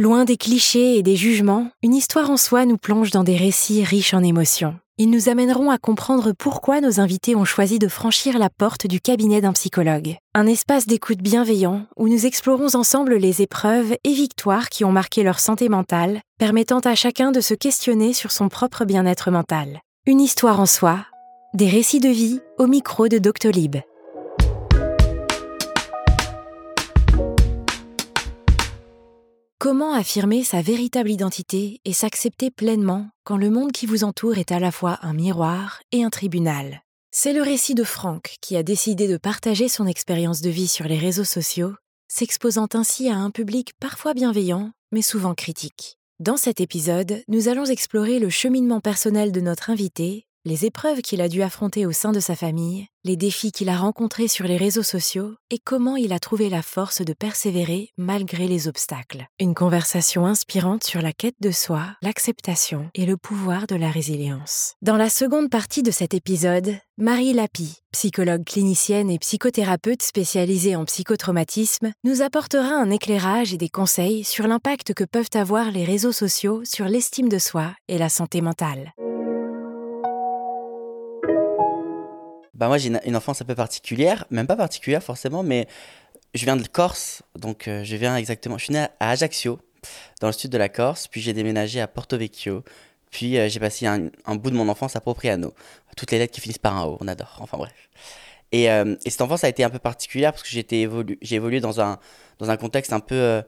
Loin des clichés et des jugements, une histoire en soi nous plonge dans des récits riches en émotions. Ils nous amèneront à comprendre pourquoi nos invités ont choisi de franchir la porte du cabinet d'un psychologue. Un espace d'écoute bienveillant où nous explorons ensemble les épreuves et victoires qui ont marqué leur santé mentale, permettant à chacun de se questionner sur son propre bien-être mental. Une histoire en soi, des récits de vie au micro de Doctolib. Comment affirmer sa véritable identité et s'accepter pleinement quand le monde qui vous entoure est à la fois un miroir et un tribunal? C'est le récit de Franck qui a décidé de partager son expérience de vie sur les réseaux sociaux, s'exposant ainsi à un public parfois bienveillant, mais souvent critique. Dans cet épisode, nous allons explorer le cheminement personnel de notre invité les épreuves qu'il a dû affronter au sein de sa famille, les défis qu'il a rencontrés sur les réseaux sociaux et comment il a trouvé la force de persévérer malgré les obstacles. Une conversation inspirante sur la quête de soi, l'acceptation et le pouvoir de la résilience. Dans la seconde partie de cet épisode, Marie Lapi, psychologue clinicienne et psychothérapeute spécialisée en psychotraumatisme, nous apportera un éclairage et des conseils sur l'impact que peuvent avoir les réseaux sociaux sur l'estime de soi et la santé mentale. Bah moi j'ai une, enfance un peu particulière, même pas particulière forcément, mais je viens de Corse, donc euh, je viens exactement, je suis né à Ajaccio, dans le sud de la Corse, puis j'ai déménagé à Porto Vecchio, puis euh, j'ai passé un, bout de mon enfance à Propriano. Toutes les lettres qui finissent par un O, on adore, enfin bref. Et, euh, et cette enfance a été un peu particulière parce que j'ai évolué dans un, dans un contexte un peu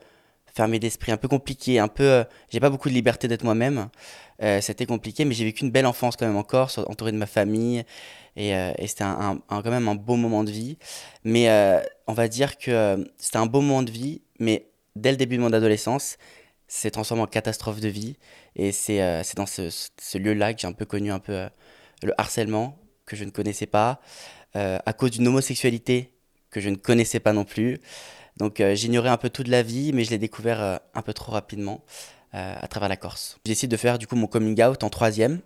fermé d'esprit, un peu compliqué, un peu. j'ai pas beaucoup de liberté d'être moi-même. C'était compliqué, mais j'ai vécu une belle enfance quand même en Corse, entouré de ma famille. Et, euh, c'était un, quand même un beau moment de vie. Mais euh, on va dire que euh, c'était un beau moment de vie, mais dès le début de mon adolescence, c'est transformé en catastrophe de vie. Et c'est dans ce lieu-là que j'ai un peu connu un peu le harcèlement que je ne connaissais pas, à cause d'une homosexualité que je ne connaissais pas non plus. Donc j'ignorais un peu toute la vie, mais je l'ai découvert un peu trop rapidement à travers la Corse. J'ai décidé de faire du coup mon coming out en troisième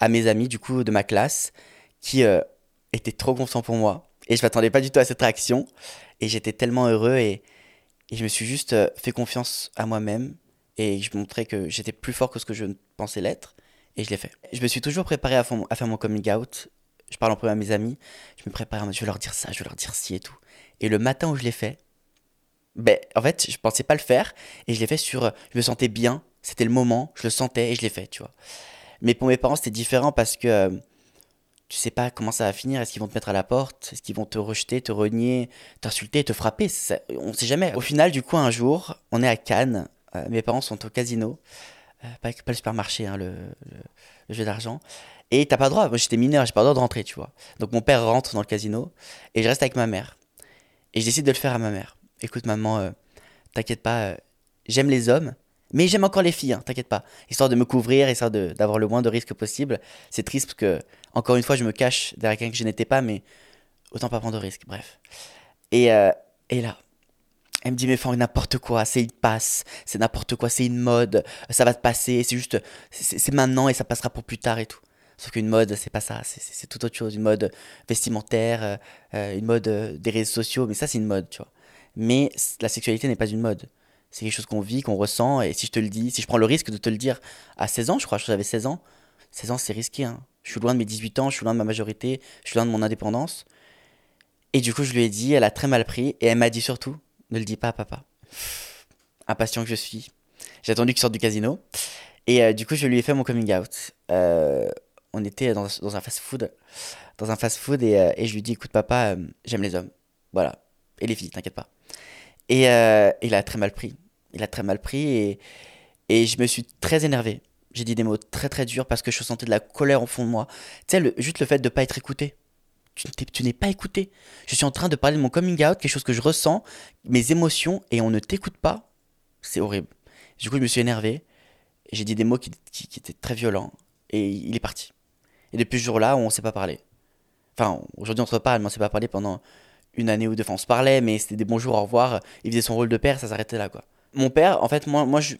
à mes amis du coup de ma classe qui euh, était trop confiant pour moi. Et je m'attendais pas du tout à cette réaction. Et j'étais tellement heureux et, je me suis juste euh, fait confiance à moi-même. Et je montrais que j'étais plus fort que ce que je pensais l'être. Et je l'ai fait. Je me suis toujours préparé à, à, faire mon coming out. Je parle en premier à mes amis. Je me prépare, je vais leur dire ça, je vais leur dire ci et tout. Et le matin où je l'ai fait, ben, en fait, je pensais pas le faire. Et je l'ai fait sur. Je me sentais bien. C'était le moment. Je le sentais et je l'ai fait, tu vois. Mais pour mes parents, c'était différent parce que euh, tu sais pas comment ça va finir. Est-ce qu'ils vont te mettre à la porte? Est-ce qu'ils vont te rejeter, te renier, t'insulter, te frapper? On sait jamais. Au final, du coup, un jour, on est à Cannes. Euh, mes parents sont au casino. Euh, pas, le supermarché, hein, le, jeu d'argent. Et t'as pas le droit. Moi, j'étais mineur, j'ai pas le droit de rentrer, tu vois. Donc, mon père rentre dans le casino. Et je reste avec ma mère. Et je décide de le faire à ma mère. Écoute, maman, euh, t'inquiète pas. J'aime les hommes. Mais j'aime encore les filles, hein, t'inquiète pas. Histoire de me couvrir, histoire d'avoir le moins de risques possible. C'est triste parce que encore une fois, je me cache derrière quelqu'un que je n'étais pas, mais autant pas prendre de risques. Bref. Et, euh, et là, elle me dit, mais Franck, n'importe quoi, c'est une passe, c'est n'importe quoi, c'est une mode, ça va te passer, c'est juste, c'est maintenant et ça passera pour plus tard et tout. Sauf qu'une mode, c'est pas ça, c'est tout autre chose. Une mode vestimentaire, euh, euh, une mode des réseaux sociaux, mais ça, c'est une mode, tu vois. Mais la sexualité n'est pas une mode. C'est quelque chose qu'on vit, qu'on ressent, et si je te le dis, si je prends le risque de te le dire à 16 ans, je crois que j'avais 16 ans, 16 ans, c'est risqué, hein. Je suis loin de mes 18 ans, je suis loin de ma majorité, je suis loin de mon indépendance. Et du coup, je lui ai dit, elle a très mal pris, et elle m'a dit surtout, ne le dis pas à papa. Impatient que je suis. J'ai attendu qu'il sorte du casino. Et euh, du coup, je lui ai fait mon coming out. Euh, on était dans, un fast-food. Dans un fast-food, et, euh, et, je lui ai dit, écoute, papa, j'aime les hommes. Voilà. Et les filles, t'inquiète pas. Et il a très mal pris. Il a très mal pris, et, et je me suis très énervé j'ai dit des mots très très durs parce que je sentais de la colère au fond de moi. Tu sais, juste le fait de ne pas être écouté. Tu n'es pas écouté. Je suis en train de parler de mon coming out, quelque chose que je ressens, mes émotions, et on ne t'écoute pas. C'est horrible. Du coup, je me suis énervé. J'ai dit des mots qui, étaient très violents. Et il est parti. Et depuis ce jour-là, on ne s'est pas parlé. Enfin, aujourd'hui, on se reparle, mais on ne s'est pas parlé pendant une année ou deux. On se parlait, mais c'était des bonjours, au revoir. Il faisait son rôle de père, ça s'arrêtait là, quoi. Mon père, en fait, moi, moi je,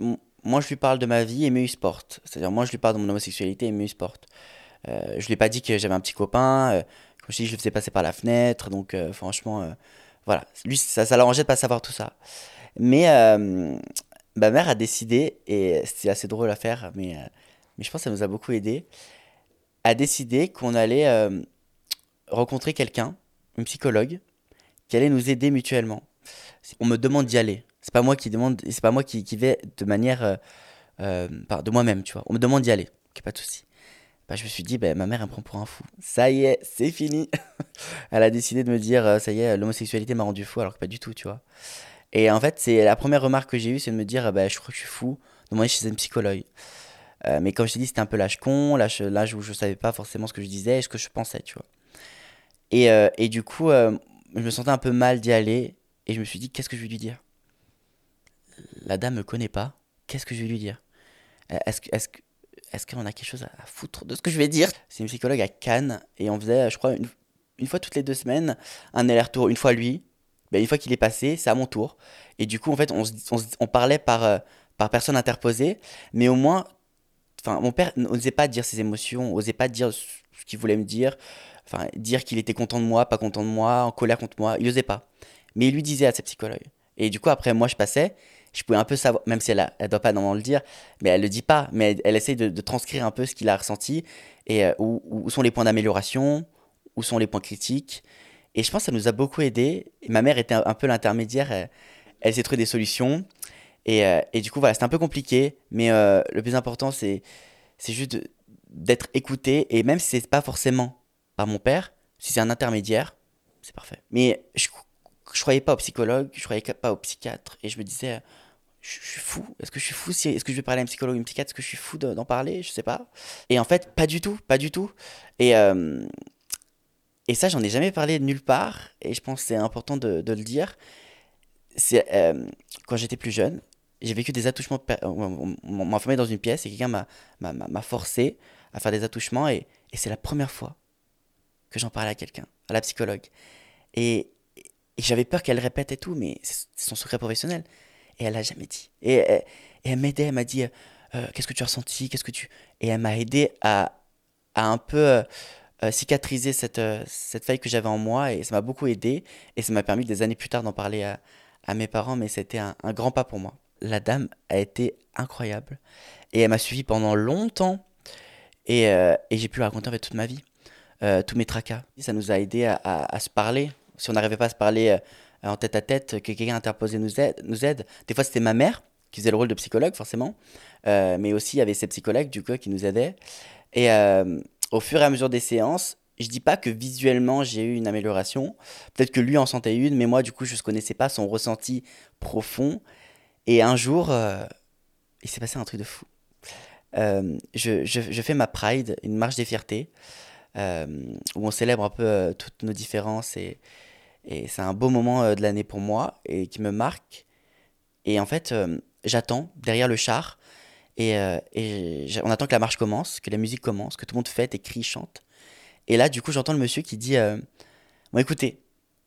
moi, je lui parle de ma vie et se porte. C'est-à-dire, moi, je lui parle de mon homosexualité et se porte. Euh, je lui ai pas dit que j'avais un petit copain. Euh, comme je dis, je le faisais passer par la fenêtre. Donc, euh, franchement, voilà. Lui, ça, ça l'arrangeait de pas savoir tout ça. Mais ma mère a décidé, et c'est assez drôle à faire, mais, mais je pense que ça nous a beaucoup aidé, a décidé qu'on allait rencontrer quelqu'un, une psychologue, qui allait nous aider mutuellement. On me demande d'y aller. C'est pas moi qui demande, c'est pas moi qui, vais de manière euh, euh de moi-même, tu vois. On me demande d'y aller. Ok, pas de souci. Bah, je me suis dit, bah, ma mère, elle me prend pour un fou. Ça y est, c'est fini. elle a décidé de me dire, euh, ça y est, l'homosexualité m'a rendu fou, alors que pas du tout, tu vois. Et en fait, c'est la première remarque que j'ai eue, c'est de me dire, bah, je crois que je suis fou. De chez une psychologue. Euh, mais comme je t'ai dit, c'était un peu l'âge con, l'âge où je savais pas forcément ce que je disais, ce que je pensais, tu vois. Et, et du coup, je me sentais un peu mal d'y aller. Et je me suis dit, qu'est-ce que je vais lui dire? La dame me connaît pas. Qu'est-ce que je vais lui dire? Est-ce que, est-ce, est-ce a quelque chose à foutre de ce que je vais dire? C'est une psychologue à Cannes et on faisait, je crois, une, fois toutes les deux semaines, un aller-retour. Une fois lui, ben une fois qu'il est passé, c'est à mon tour. Et du coup, en fait, on, parlait par, euh, par personne interposée, mais au moins, mon père n'osait pas dire ses émotions, n'osait pas dire ce qu'il voulait me dire, enfin, dire qu'il était content de moi, pas content de moi, en colère contre moi, il n'osait pas. Mais il lui disait à sa psychologue. Et du coup, après, moi, je passais, je pouvais un peu savoir, même si elle ne doit pas normalement le dire, mais elle le dit pas, mais elle, essaye de, transcrire un peu ce qu'il a ressenti, et euh, où, sont les points d'amélioration, où sont les points critiques. Et je pense que ça nous a beaucoup aidé. ma mère était un, peu l'intermédiaire, elle, s'est trouvé des solutions. Et, euh, et, du coup, voilà, c'était un peu compliqué, mais euh, le plus important, c'est juste d'être écouté, et même si c'est pas forcément par mon père, si c'est un intermédiaire, c'est parfait. Mais je je croyais pas au psychologue, je croyais pas au psychiatre, et je me disais, je, suis fou. Est-ce que je suis fou si, Est-ce que je vais parler à un psychologue ou un psychiatre? Est-ce que je suis fou d'en parler? Je sais pas. Et en fait, pas du tout, pas du tout. Et, euh, et ça, j'en ai jamais parlé nulle part, et je pense que c'est important de, le dire. C'est euh, quand j'étais plus jeune, j'ai vécu des attouchements. On m'a enfermé dans une pièce et quelqu'un m'a forcé à faire des attouchements, et, et c'est la première fois que j'en parlais à quelqu'un, à la psychologue. Et, et j'avais peur qu'elle répète et tout, mais c'est son secret professionnel. Et elle a jamais dit. Et, elle m'aidait, elle m'a dit euh, Qu'est-ce que tu as ressenti Qu'est-ce que tu. Et elle m'a aidé à, à un peu euh, euh, cicatriser cette, cette faille que j'avais en moi. Et ça m'a beaucoup aidé. Et ça m'a permis des années plus tard d'en parler à, à, mes parents. Mais c'était un, grand pas pour moi. La dame a été incroyable. Et elle m'a suivi pendant longtemps. Et, et j'ai pu la raconter en fait toute ma vie. Tous mes tracas. Ça nous a aidé à, se parler si on n'arrivait pas à se parler euh, en tête à tête, que quelqu'un interposé nous aide, nous aide. Des fois, c'était ma mère qui faisait le rôle de psychologue, forcément. Euh, mais aussi, il y avait ces psychologues, du coup, qui nous aidaient. Et euh, au fur et à mesure des séances, je dis pas que visuellement j'ai eu une amélioration. Peut-être que lui en sentait une, mais moi, du coup, je ne connaissais pas son ressenti profond. Et un jour, il s'est passé un truc de fou. je, je, je, fais ma Pride, une marche des fiertés, où on célèbre un peu toutes nos différences et, et c'est un beau moment euh, de l'année pour moi et qui me marque. Et en fait, euh, j'attends derrière le char et, euh, et on attend que la marche commence, que la musique commence, que tout le monde fête et crie, chante. Et là, du coup, j'entends le monsieur qui dit Bon, écoutez,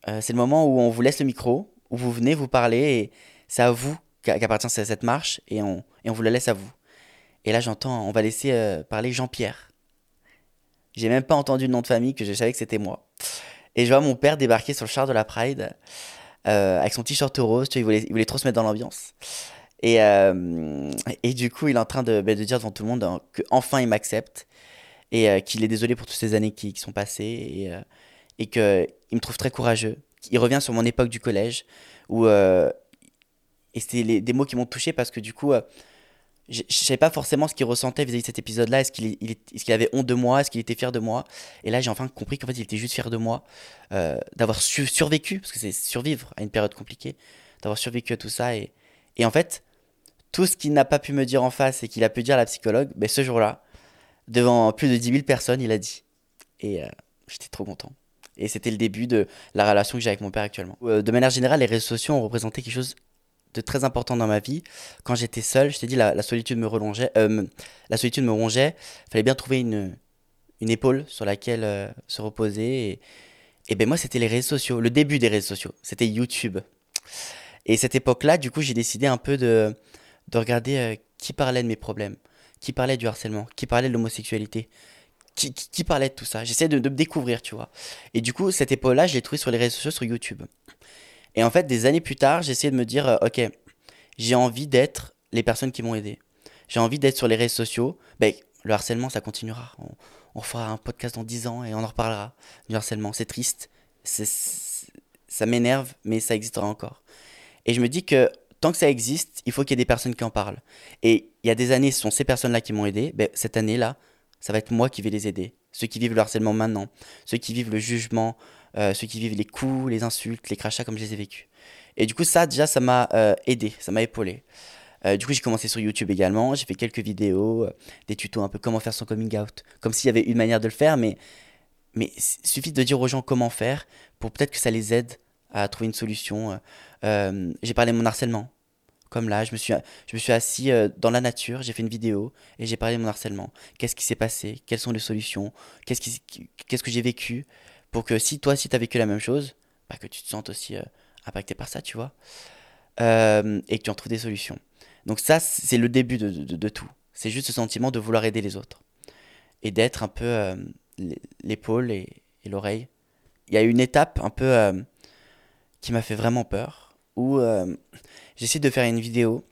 c'est le moment où on vous laisse le micro, où vous venez vous parler et c'est à vous qu'appartient cette marche et on, et on vous la laisse à vous. Et là, j'entends On va laisser parler Jean-Pierre. J'ai même pas entendu le nom de famille que je savais que c'était moi. Et je vois mon père débarquer sur le char de la Pride euh, avec son t-shirt rose. Tu vois, il, voulait, trop se mettre dans l'ambiance. Et, euh, et du coup, il est en train de, bah, de dire devant tout le monde hein, qu'enfin il m'accepte et euh, qu'il est désolé pour toutes ces années qui, qui sont passées et, et qu'il me trouve très courageux. Il revient sur mon époque du collège où. et c'était des mots qui m'ont touché parce que du coup je ne savais pas forcément ce qu'il ressentait vis-à-vis de cet épisode-là. Est-ce qu'il avait honte de moi? Est-ce qu'il était fier de moi? Et là, j'ai enfin compris qu'en fait, il était juste fier de moi, euh, d'avoir survécu, parce que c'est survivre à une période compliquée, d'avoir survécu à tout ça. Et, et en fait, tout ce qu'il n'a pas pu me dire en face et qu'il a pu dire à la psychologue, ben, ce jour-là, devant plus de 10 000 personnes, il a dit. Et euh, j'étais trop content. Et c'était le début de la relation que j'ai avec mon père actuellement. Euh, de manière générale, les réseaux sociaux ont représenté quelque chose de très important dans ma vie. Quand j'étais seul, je t'ai dit, la, solitude me relongeait, euh, la solitude me rongeait. Fallait bien trouver une, une épaule sur laquelle euh, se reposer. Et, et ben moi, c'était les réseaux sociaux, le début des réseaux sociaux. C'était YouTube. Et cette époque-là, du coup, j'ai décidé un peu de, de regarder euh, qui parlait de mes problèmes, qui parlait du harcèlement, qui parlait de l'homosexualité, qui, qui, parlait de tout ça. J'essayais de, de, me découvrir, tu vois. Et du coup, cette époque-là, je l'ai trouvée sur les réseaux sociaux, sur YouTube. Et en fait, des années plus tard, j'ai essayé de me dire, euh, ok, j'ai envie d'être les personnes qui m'ont aidé. J'ai envie d'être sur les réseaux sociaux. Ben, le harcèlement, ça continuera. On, fera un podcast dans 10 ans et on en reparlera du harcèlement. C'est triste. Ça m'énerve, mais ça existera encore. Et je me dis que tant que ça existe, il faut qu'il y ait des personnes qui en parlent. Et il y a des années, ce sont ces personnes-là qui m'ont aidé. Ben, cette année-là, ça va être moi qui vais les aider. Ceux qui vivent le harcèlement maintenant, ceux qui vivent le jugement, euh, ceux qui vivent les coups, les insultes, les crachats comme je les ai vécus. Et du coup, ça, déjà, ça m'a euh, aidé, ça m'a épaulé. Euh, du coup, j'ai commencé sur YouTube également. J'ai fait quelques vidéos, des tutos un peu comment faire son coming out. Comme s'il y avait une manière de le faire, mais, mais suffit de dire aux gens comment faire pour peut-être que ça les aide à trouver une solution. j'ai parlé de mon harcèlement. Comme là, je me suis, je me suis assis dans la nature, j'ai fait une vidéo et j'ai parlé de mon harcèlement. Qu'est-ce qui s'est passé? Quelles sont les solutions? Qu'est-ce qu'est-ce que j'ai vécu? Pour que si toi, si tu as vécu la même chose, bah, que tu te sentes aussi impacté par ça, tu vois. Euh, et que tu en trouves des solutions. Donc ça, c'est le début de, de, tout. C'est juste ce sentiment de vouloir aider les autres. Et d'être un peu euh, l'épaule et, et l'oreille. Il y a une étape un peu euh, qui m'a fait vraiment peur, où j'essaie de faire une vidéo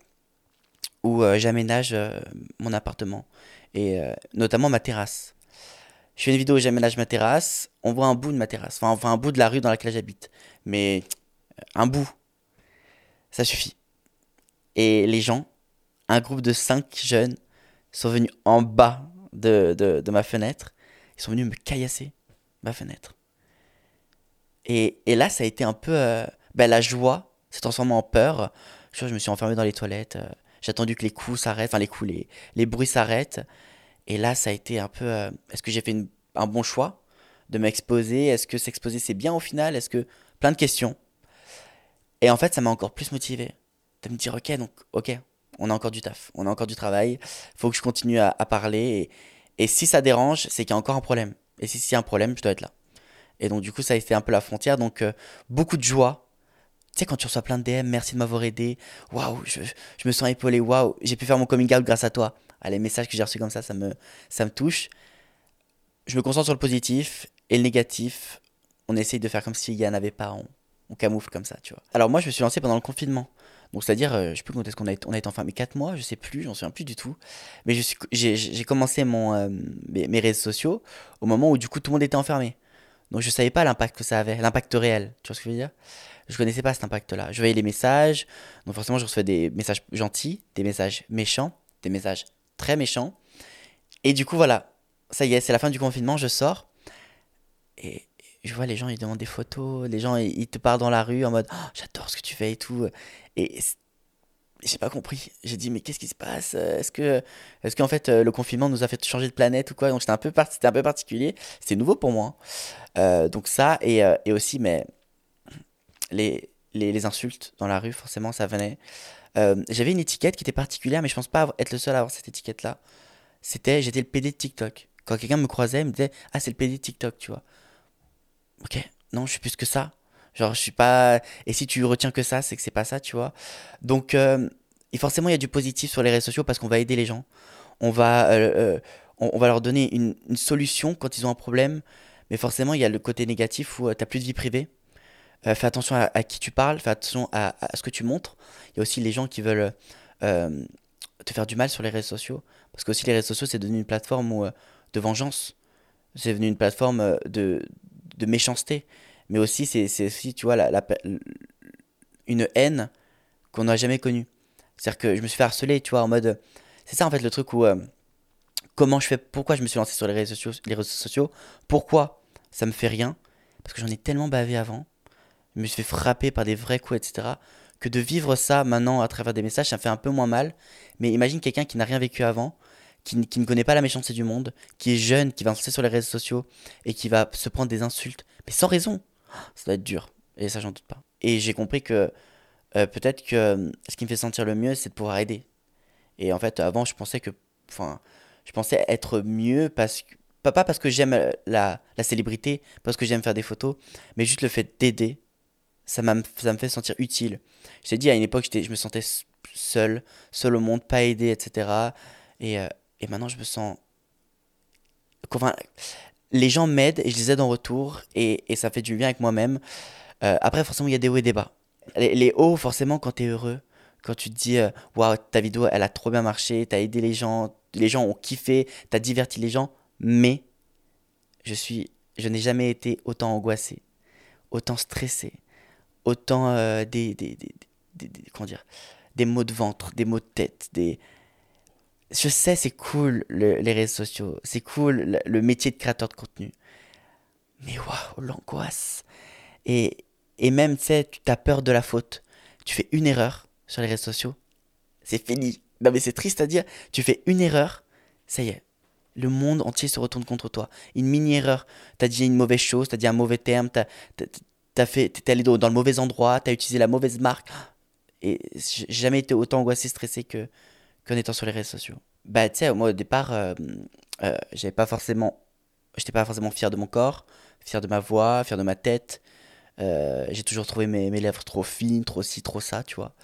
où j'aménage mon appartement, et notamment ma terrasse. Je fais une vidéo où j'aménage ma terrasse, on voit un bout de ma terrasse, enfin on voit un bout de la rue dans laquelle j'habite. Mais un bout, ça suffit. Et les gens, un groupe de cinq jeunes, sont venus en bas de, de, ma fenêtre. Ils sont venus me caillasser ma fenêtre. Et, et là, ça a été un peu. Euh, ben, la joie s'est transformée en peur. Je, je me suis enfermé dans les toilettes. Euh, j'ai attendu que les coups s'arrêtent, enfin les coups, les bruits s'arrêtent. Et là, ça a été un peu. Euh, est-ce que j'ai fait un bon choix de m'exposer? Est-ce que s'exposer c'est bien au final? Est-ce que. Plein de questions. Et en fait, ça m'a encore plus motivé de me dire, ok, donc, ok, on a encore du taf, on a encore du travail, faut que je continue à, parler. Et, si ça dérange, c'est qu'il y a encore un problème. Et si c'est un problème, je dois être là. Et donc, du coup, ça a été un peu la frontière. Donc, euh, beaucoup de joie. Tu sais, quand tu reçois plein de DM, merci de m'avoir aidé. Waouh, je, me sens épaulé. Waouh, j'ai pu faire mon coming out grâce à toi. Ah, les messages que j'ai reçus comme ça, ça me, ça me touche. Je me concentre sur le positif et le négatif. On essaye de faire comme s'il n'y en avait pas. On, camoufle comme ça, tu vois. Alors moi, je me suis lancé pendant le confinement. Donc c'est-à-dire, euh, je sais plus quand est-ce qu'on a, on a été enfermé 4 mois, je sais plus, j'en souviens plus du tout. Mais j'ai commencé euh, mes, réseaux sociaux au moment où du coup tout le monde était enfermé. Donc je savais pas l'impact que ça avait, l'impact réel, tu vois ce que je veux dire? Je connaissais pas cet impact-là. Je voyais les messages, donc forcément je recevais des messages gentils, des messages méchants, des messages très méchants. Et du coup voilà, ça y est, c'est la fin du confinement, je sors. Et, je vois les gens, ils demandent des photos, les gens, ils te parlent dans la rue en mode oh, j'adore ce que tu fais et tout. Et j'ai pas compris. J'ai dit mais qu'est-ce qui se passe? Est-ce que est-ce qu'en fait le confinement nous a fait changer de planète ou quoi? Donc c'était un peu un peu particulier. C'était nouveau pour moi. Euh, donc ça et, euh, et, aussi mais les, les, les insultes dans la rue forcément ça venait. J'avais une étiquette qui était particulière mais je pense pas être le seul à avoir cette étiquette là. C'était j'étais le PD de TikTok. Quand quelqu'un me croisait, il me disait ah c'est le PD de TikTok tu vois ok, non, je suis plus que ça. Genre, je suis pas. Et si tu retiens que ça, c'est que c'est pas ça, tu vois. Donc, euh, et forcément, il y a du positif sur les réseaux sociaux parce qu'on va aider les gens. On va, euh, euh, on, va leur donner une, une, solution quand ils ont un problème. Mais forcément, il y a le côté négatif où tu n'as plus de vie privée. Fais attention à, qui tu parles, fais attention à, ce que tu montres. Il y a aussi les gens qui veulent te faire du mal sur les réseaux sociaux. Parce que aussi, les réseaux sociaux, c'est devenu une plateforme où, de vengeance. C'est devenu une plateforme de, de méchanceté, mais aussi c'est aussi, tu vois, la, une haine qu'on n'a jamais connue. C'est-à-dire que je me suis fait harceler, tu vois, en mode... C'est ça en fait le truc où... Euh, comment je fais... Pourquoi je me suis lancé sur les réseaux sociaux, les réseaux sociaux Pourquoi ça me fait rien? Parce que j'en ai tellement bavé avant. Je me suis fait frapper par des vrais coups, etc. Que de vivre ça maintenant à travers des messages, ça me fait un peu moins mal. Mais imagine quelqu'un qui n'a rien vécu avant qui, ne connaît pas la méchanceté du monde, qui est jeune, qui va lancer sur les réseaux sociaux et qui va se prendre des insultes, mais sans raison. Ça doit être dur. Et ça, j'en doute pas. Et j'ai compris que euh, peut-être que euh, ce qui me fait sentir le mieux, c'est de pouvoir aider. Et en fait, avant, je pensais que. Enfin, je pensais être mieux parce que. Pas, parce que j'aime euh, la, la célébrité, parce que j'aime faire des photos, mais juste le fait d'aider, ça, ça me fait sentir utile. Je t'ai dit, à une époque, je me sentais seul, seul au monde, pas aidé, etc. Et, et maintenant, je me sens. Enfin, les gens m'aident et je les aide en retour et, et ça fait du bien avec moi-même. Euh, après, forcément, il y a des hauts et des bas. Les, hauts, forcément, quand tu es heureux, quand tu te dis, euh, waouh, ta vidéo, elle a trop bien marché, t'as aidé les gens, les gens ont kiffé, t'as diverti les gens, mais je suis, je n'ai jamais été autant angoissé, autant stressé, autant euh, des, des, des, comment dire, des de ventre, des maux de tête, des... Je sais, c'est cool les réseaux sociaux, c'est cool le, métier de créateur de contenu. Mais waouh, l'angoisse. Et, et même, tu sais, tu as peur de la faute. Tu fais une erreur sur les réseaux sociaux, c'est fini. Non mais c'est triste à dire, tu fais une erreur, ça y est, le monde entier se retourne contre toi. Une mini erreur, t'as dit une mauvaise chose, t'as dit un mauvais terme, t'as as fait, t'es allé dans le mauvais endroit, t'as utilisé la mauvaise marque. Et j'ai jamais été autant angoissé, stressé que qu'en étant sur les réseaux sociaux. Bah, tu sais, moi au départ, euh, euh, j'avais pas forcément, j'étais pas forcément fier de mon corps, fier de ma voix, fier de ma tête. Euh, j'ai toujours trouvé mes, mes, lèvres trop fines, trop ci, trop ça, tu vois.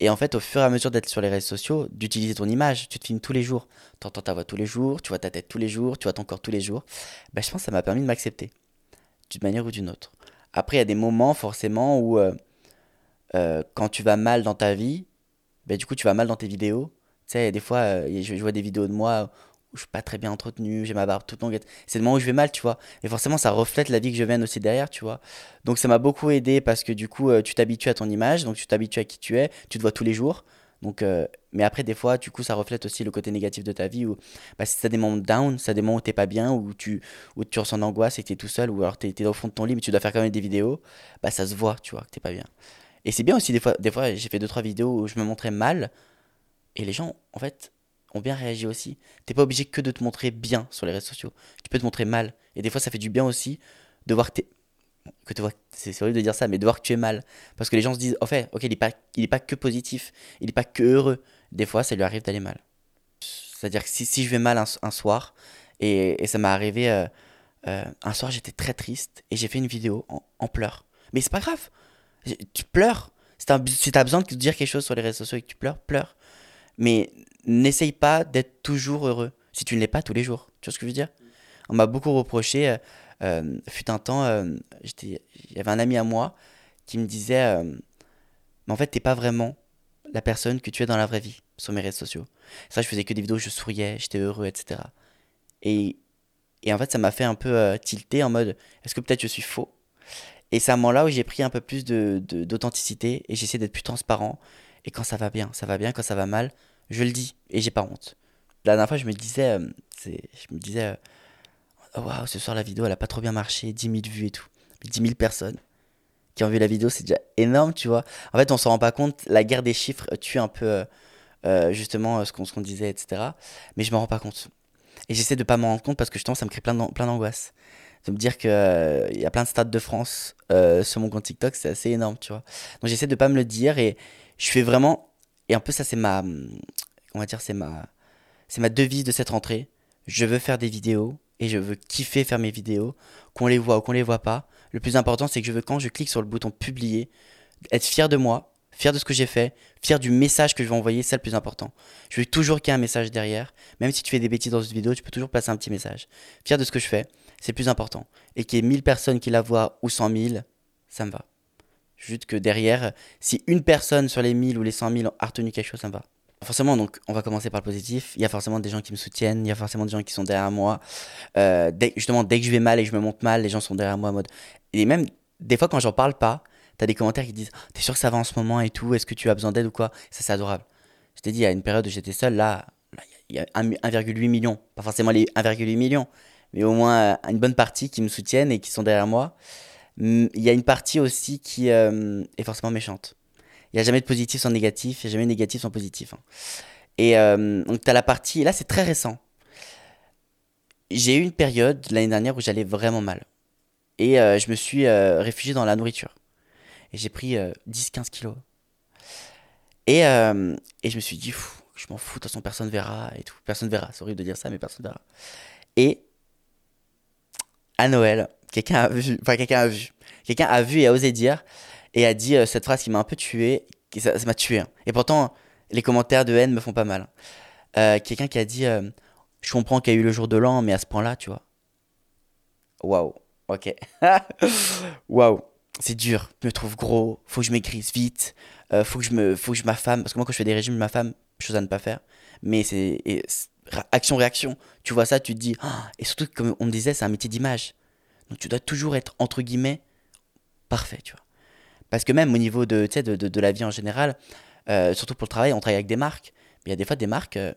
Et en fait, au fur et à mesure d'être sur les réseaux sociaux, d'utiliser ton image, tu te filmes tous les jours, tu entends ta voix tous les jours, tu vois ta tête tous les jours, tu vois ton corps tous les jours, bah, je pense que ça m'a permis de m'accepter, d'une manière ou d'une autre. Après, il y a des moments forcément où, euh, euh, quand tu vas mal dans ta vie, bah, du coup, tu vas mal dans tes vidéos. Tu sais, des fois, euh, je, vois des vidéos de moi où je suis pas très bien entretenu, j'ai ma barbe toute longue. C'est le moment où je vais mal, tu vois. Et forcément, ça reflète la vie que je viens aussi derrière, tu vois. Donc ça m'a beaucoup aidé parce que du coup, tu t'habitues à ton image, donc tu t'habitues à qui tu es, tu te vois tous les jours. Donc, mais après, des fois, du coup, ça reflète aussi le côté négatif de ta vie. Où, bah, si t'as des moments down, ça des moments où t'es pas bien, où tu, où tu ressens l'angoisse et que t'es tout seul, ou alors t'es es au fond de ton lit, mais tu dois faire quand même des vidéos, bah ça se voit, tu vois, que t'es pas bien. Et c'est bien aussi, des fois, des fois j'ai fait deux trois vidéos où je me montrais mal, et les gens, en fait, ont bien réagi aussi. T'es pas obligé que de te montrer bien sur les réseaux sociaux. Tu peux te montrer mal. Et des fois, ça fait du bien aussi de voir que t'es. Que c'est horrible de dire ça, mais de voir que tu es mal. Parce que les gens se disent, en fait, ok, il est pas, il pas que positif, il est pas que heureux. Des fois, ça lui arrive d'aller mal. C'est-à-dire que si, si, je vais mal un, soir, et, et ça m'est arrivé, euh, euh, un soir, j'étais très triste, et j'ai fait une vidéo en, pleurs. Mais c'est pas grave. Tu pleures. Si t'as besoin de dire quelque chose sur les réseaux sociaux et que tu pleures, pleure. Mais n'essaye pas d'être toujours heureux si tu ne l'es pas tous les jours. Tu vois ce que je veux dire? On m'a beaucoup reproché, euh, euh fut un temps, euh, il y avait un ami à moi qui me disait, euh, mais en fait, t'es pas vraiment la personne que tu es dans la vraie vie sur mes réseaux sociaux. Ça, je faisais que des vidéos, je souriais, j'étais heureux, etc. Et, et en fait, ça m'a fait un peu tilter en mode, est-ce que peut-être je suis faux? Et c'est à un moment là où j'ai pris un peu plus d'authenticité de, et j'essaie d'être plus transparent. Et quand ça va bien, ça va bien, quand ça va mal, je le dis et j'ai pas honte. La dernière fois, je me disais, euh, je me disais, euh, waouh, ce soir la vidéo elle a pas trop bien marché, 10 000 vues et tout. 10 000 personnes qui ont vu la vidéo, c'est déjà énorme, tu vois. En fait, on s'en rend pas compte, la guerre des chiffres tue un peu euh, justement ce qu'on disait, etc. Mais je me rends pas compte. Et j'essaie de pas m'en rendre compte parce que justement, ça me crée plein d'angoisse. De me dire qu'il il y a plein de stades de France sur mon compte TikTok, c'est assez énorme, tu vois. Donc j'essaie de pas me le dire et je fais vraiment et un peu ça c'est ma, on va dire c'est ma, c'est ma devise de cette rentrée. Je veux faire des vidéos et je veux kiffer faire mes vidéos, qu'on les voit ou qu'on les voit pas. Le plus important c'est que je veux quand je clique sur le bouton publier, être fier de moi, fier de ce que j'ai fait, fier du message que je vais envoyer, c'est le plus important. Je veux toujours qu'il y ait un message derrière. Même si tu fais des bêtises dans cette vidéo, tu peux toujours passer un petit message. Fier de ce que je fais, c'est plus important. Et qu'il y ait 1000 personnes qui la voient ou 100 000, ça me va. Juste que derrière, si une personne sur les 1000 ou les 100 000 a retenu quelque chose, ça me va. Forcément, donc, on va commencer par le positif. Il y a forcément des gens qui me soutiennent, il y a forcément des gens qui sont derrière moi. Euh, justement, dès que je vais mal et que je me monte mal, les gens sont derrière moi en mode. Et même, des fois, quand j'en parle pas, t'as des commentaires qui disent T'es sûr que ça va en ce moment et tout Est-ce que tu as besoin d'aide ou quoi? Ça, c'est adorable. Je t'ai dit, il y a une période où j'étais seul, là, il y a 1,8 million. Pas forcément les 1,8 millions, mais au moins une bonne partie qui me soutiennent et qui sont derrière moi. Il y a une partie aussi qui euh, est forcément méchante. Il n'y a jamais de positif sans négatif, il n'y a jamais de négatif sans positif. Hein. Et euh, donc, tu as la partie, et là, c'est très récent. J'ai eu une période l'année dernière où j'allais vraiment mal. Et euh, je me suis réfugié dans la nourriture. Et j'ai pris 10-15 kilos. Et, et je me suis dit, je m'en fous, de toute façon, personne verra et tout. Personne verra, c'est horrible de dire ça, mais personne verra. Et à Noël, quelqu'un a vu, enfin quelqu'un a vu, quelqu'un a vu et a osé dire et a dit euh, cette phrase qui m'a un peu tué, ça m'a tué. Hein. Et pourtant, les commentaires de haine me font pas mal. Euh, quelqu'un qui a dit, euh, je comprends qu'il y a eu le jour de l'an, mais à ce point-là, tu vois. Waouh, ok. Waouh. c'est dur, je me trouve gros, faut que je maigrisse vite, faut que je me, faut que je m'affame, parce que moi quand je fais des régimes, je m'affame, chose à ne pas faire. Mais c'est action-réaction. Tu vois ça, tu te dis, ah, et surtout comme on me disait, c'est un métier d'image. Donc tu dois toujours être entre guillemets parfait, tu vois. Parce que même au niveau de, la vie en général, euh, surtout pour le travail, on travaille avec des marques. Mais il y a des fois des marques, euh,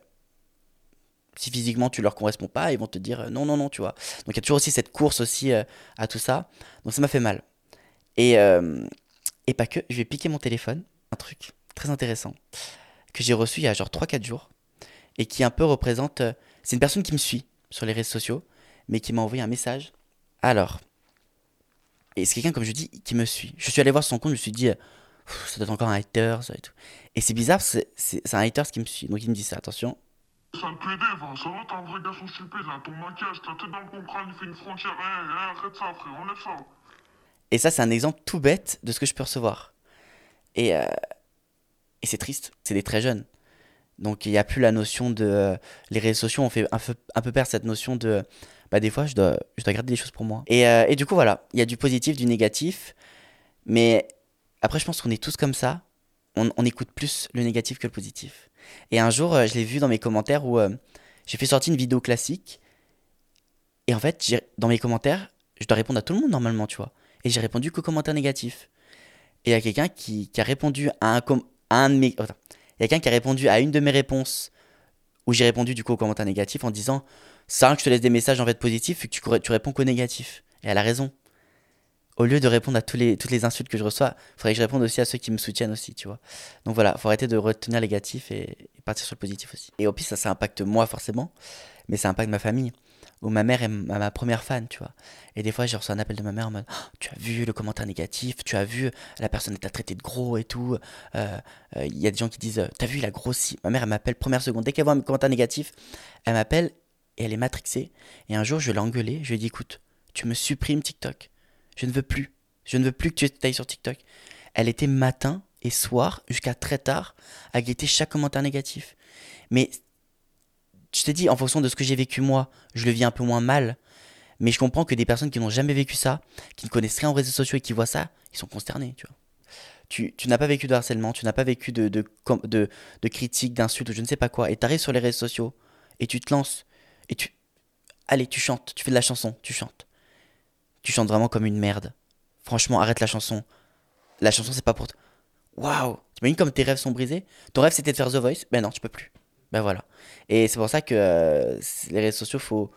si physiquement tu leur corresponds pas, ils vont te dire euh, non, non, non, tu vois. Donc il y a toujours aussi cette course aussi à tout ça. Donc ça m'a fait mal. Et, et pas que, je vais piquer mon téléphone, un truc très intéressant que j'ai reçu il y a genre 3-4 jours et qui un peu représente. c'est une personne qui me suit sur les réseaux sociaux, mais qui m'a envoyé un message. Alors, et c'est quelqu'un, comme je dis, qui me suit. Je suis allé voir son compte, je me suis dit, ça doit être encore un hater, ça et tout. Et c'est bizarre, c'est un hater qui me suit. Donc il me dit ça, attention. Ça me plaît, ça va, t'as un vrai garçon stupide, là, ton maquillage, t'as tout dans le il fait une frontière, arrête ça, frère, enlève ça. Et ça, c'est un exemple tout bête de ce que je peux recevoir. Et, euh, et c'est triste, c'est des très jeunes. Donc il n'y a plus la notion de... Euh, les réseaux sociaux ont fait un peu, un peu perdre cette notion de... Bah des fois, je dois, je dois garder les choses pour moi. Et, euh, et du coup, voilà, il y a du positif, du négatif. Mais après, je pense qu'on est tous comme ça. On, écoute plus le négatif que le positif. Et un jour, euh, je l'ai vu dans mes commentaires où j'ai fait sortir une vidéo classique. Et en fait, dans mes commentaires, je dois répondre à tout le monde normalement, tu vois. Et j'ai répondu qu'aux commentaires négatifs. Et il y a quelqu'un qui, qui, a répondu à un, un de mes... quelqu'un qui a répondu à une de mes réponses où j'ai répondu du coup aux commentaires négatifs en disant ça que je te laisse des messages en fait positifs et que tu, tu réponds qu'aux négatifs. Et elle a raison. Au lieu de répondre à tous les, toutes les insultes que je reçois, il faudrait que je réponde aussi à ceux qui me soutiennent aussi, tu vois. Donc voilà, faut arrêter de retenir les négatifs et, partir sur le positif aussi. Et au pire, ça, ça impacte moi forcément, mais ça impacte ma famille où ma mère est ma première fan, tu vois. Et des fois, j'ai reçu un appel de ma mère en mode oh, Tu as vu le commentaire négatif, tu as vu la personne t'a traité de gros et tout. Euh, euh, il y a des gens qui disent T'as vu, il a grossi. Ma mère, elle m'appelle première seconde. Dès qu'elle voit un commentaire négatif, elle m'appelle et elle est matrixée. Et un jour, je l'ai engueulée. Je lui ai dit Écoute, tu me supprimes TikTok. Je ne veux plus. Je ne veux plus que tu ailles sur TikTok. Elle était matin et soir jusqu'à très tard à guetter chaque commentaire négatif. Mais je t'ai dit, en fonction de ce que j'ai vécu moi, je le vis un peu moins mal. Mais je comprends que des personnes qui n'ont jamais vécu ça, qui ne connaissent rien aux réseaux sociaux et qui voient ça, ils sont consternés, tu vois. Tu, tu n'as pas vécu de harcèlement, tu n'as pas vécu de, de, de, de critiques, d'insultes ou je ne sais pas quoi. Et tu arrives sur les réseaux sociaux et tu te lances. Et tu. Allez, tu chantes, tu fais de la chanson, tu chantes. Tu chantes vraiment comme une merde. Franchement, arrête la chanson. La chanson, c'est pas pour toi. Waouh! Tu imagines comme tes rêves sont brisés? Ton rêve c'était de faire The Voice? Ben non, tu peux plus. Ben voilà. Et c'est pour ça que euh, les réseaux sociaux,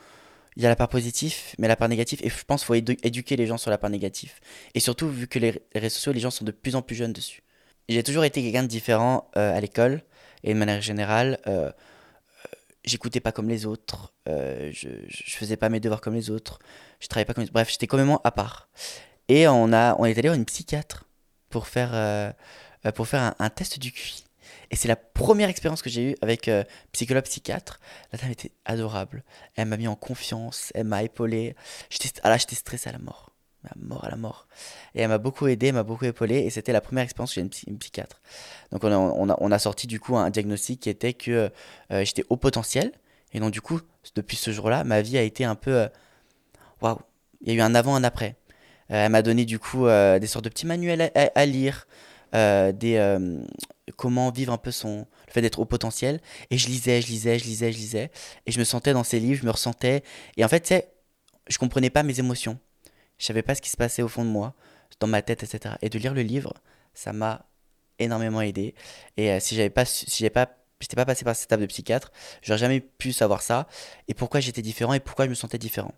il y a la part positive, mais la part négative. Et je pense qu'il faut éduquer les gens sur la part négative. Et surtout, vu que les réseaux sociaux, les gens sont de plus en plus jeunes dessus. J'ai toujours été quelqu'un de différent euh, à l'école. Et de manière générale, euh, j'écoutais pas comme les autres. je, je faisais pas mes devoirs comme les autres. Je travaillais pas comme les autres. Bref, j'étais complètement à part. Et on, a, on est allé voir une psychiatre pour faire, pour faire un, un test du QI. Et c'est la première expérience que j'ai eue avec euh, psychologue psychiatre. La dame était adorable. Elle m'a mis en confiance, elle m'a épaulé. J'étais, ah là, j'étais stressé à la mort. À mort, à la mort. Et elle m'a beaucoup aidé, m'a beaucoup épaulé. Et c'était la première expérience que j'ai eu une, psychiatre. Donc on a, sorti du coup un diagnostic qui était que euh, j'étais au potentiel. Et donc du coup, depuis ce jour-là, ma vie a été un peu... Euh, waouh Il y a eu un avant, un après. elle m'a donné du coup des sortes de petits manuels à lire. des, comment vivre un peu son le fait d'être au potentiel et je lisais je lisais je lisais je lisais et je me sentais dans ces livres je me ressentais et en fait tu sais je comprenais pas mes émotions je savais pas ce qui se passait au fond de moi dans ma tête etc et de lire le livre ça m'a énormément aidé et euh, si j'avais pas si pas j'étais pas passé par cette étape de psychiatre j'aurais jamais pu savoir ça et pourquoi j'étais différent et pourquoi je me sentais différent